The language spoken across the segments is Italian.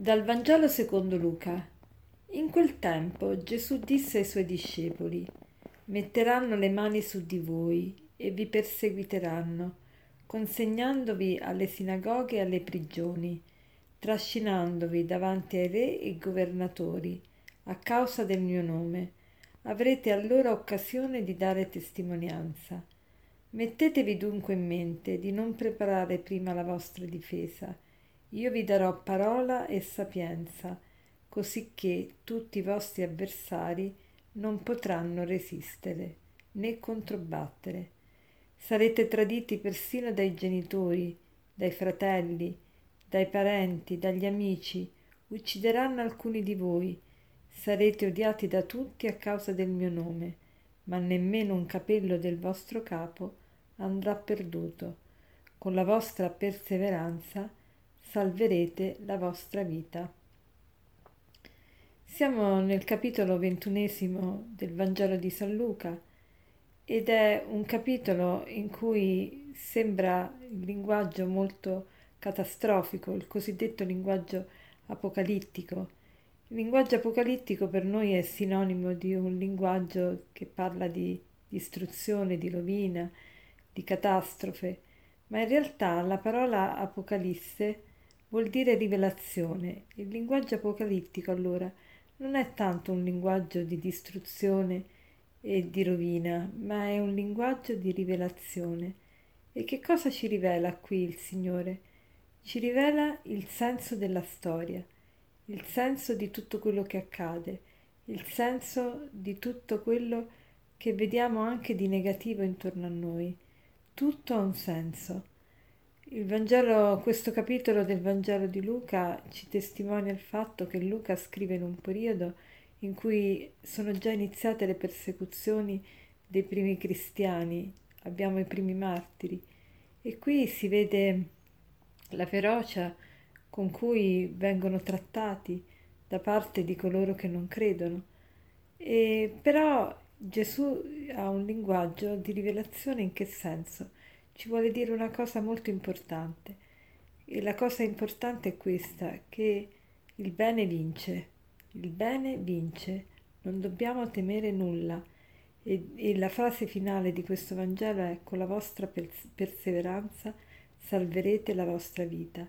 Dal Vangelo secondo Luca. In quel tempo Gesù disse ai suoi discepoli, metteranno le mani su di voi e vi perseguiteranno, consegnandovi alle sinagoghe e alle prigioni, trascinandovi davanti ai re e governatori, a causa del mio nome. Avrete allora occasione di dare testimonianza. Mettetevi dunque in mente di non preparare prima la vostra difesa, io vi darò parola e sapienza, cosicché tutti i vostri avversari non potranno resistere né controbattere. Sarete traditi persino dai genitori, dai fratelli, dai parenti, dagli amici, uccideranno alcuni di voi, sarete odiati da tutti a causa del mio nome, ma nemmeno un capello del vostro capo andrà perduto. Con la vostra perseveranza salverete la vostra vita. Siamo nel capitolo ventunesimo del Vangelo di San Luca ed è un capitolo in cui sembra il linguaggio molto catastrofico, il cosiddetto linguaggio apocalittico. Il linguaggio apocalittico per noi è sinonimo di un linguaggio che parla di distruzione, di rovina, di catastrofe, ma in realtà la parola apocalisse vuol dire rivelazione. Il linguaggio apocalittico allora non è tanto un linguaggio di distruzione e di rovina, ma è un linguaggio di rivelazione. E che cosa ci rivela qui il Signore? Ci rivela il senso della storia, il senso di tutto quello che accade, il senso di tutto quello che vediamo anche di negativo intorno a noi. Tutto ha un senso. Il Vangelo, questo capitolo del Vangelo di Luca ci testimonia il fatto che Luca scrive in un periodo in cui sono già iniziate le persecuzioni dei primi cristiani, abbiamo i primi martiri e qui si vede la ferocia con cui vengono trattati da parte di coloro che non credono. E però Gesù ha un linguaggio di rivelazione in che senso? Ci vuole dire una cosa molto importante. E la cosa importante è questa, che il bene vince, il bene vince, non dobbiamo temere nulla. E, e la frase finale di questo Vangelo è con la vostra perseveranza salverete la vostra vita.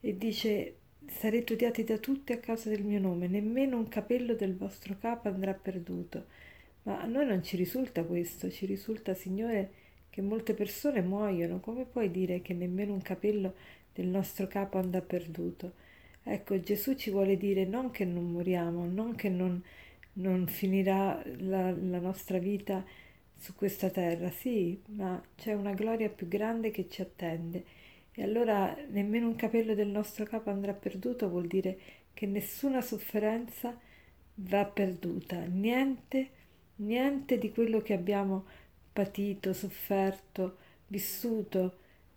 E dice sarete odiati da tutti a causa del mio nome, nemmeno un capello del vostro capo andrà perduto. Ma a noi non ci risulta questo, ci risulta, Signore, che molte persone muoiono, come puoi dire che nemmeno un capello del nostro capo andrà perduto? Ecco, Gesù ci vuole dire non che non moriamo, non che non, non finirà la, la nostra vita su questa terra, sì, ma c'è una gloria più grande che ci attende. E allora nemmeno un capello del nostro capo andrà perduto, vuol dire che nessuna sofferenza va perduta, niente, niente di quello che abbiamo patito, sofferto, vissuto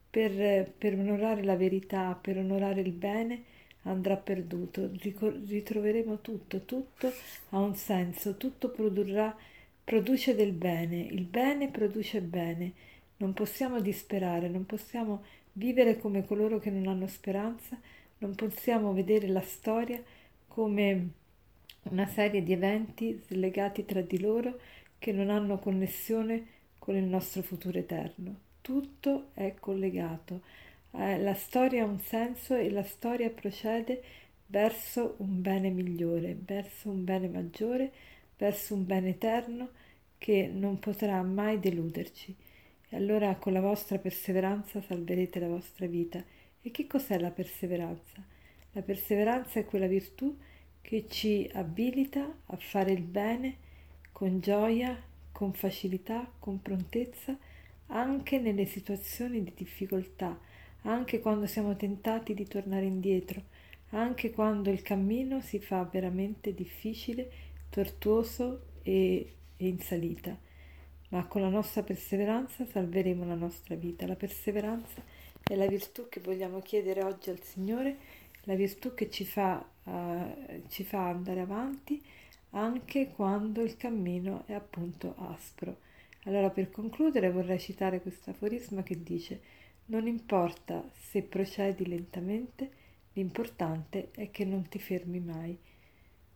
per, per onorare la verità, per onorare il bene, andrà perduto. Ritroveremo tutto, tutto ha un senso, tutto produrrà, produce del bene, il bene produce bene. Non possiamo disperare, non possiamo vivere come coloro che non hanno speranza, non possiamo vedere la storia come una serie di eventi slegati tra di loro che non hanno connessione con il nostro futuro eterno. Tutto è collegato. Eh, la storia ha un senso e la storia procede verso un bene migliore, verso un bene maggiore, verso un bene eterno che non potrà mai deluderci. E allora con la vostra perseveranza salverete la vostra vita. E che cos'è la perseveranza? La perseveranza è quella virtù che ci abilita a fare il bene con gioia, con facilità, con prontezza, anche nelle situazioni di difficoltà, anche quando siamo tentati di tornare indietro, anche quando il cammino si fa veramente difficile, tortuoso e, e in salita. Ma con la nostra perseveranza salveremo la nostra vita. La perseveranza è la virtù che vogliamo chiedere oggi al Signore, la virtù che ci fa, uh, ci fa andare avanti anche quando il cammino è appunto aspro. Allora per concludere vorrei citare questo aforisma che dice non importa se procedi lentamente, L'importante è che non ti fermi mai.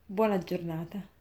Buona giornata.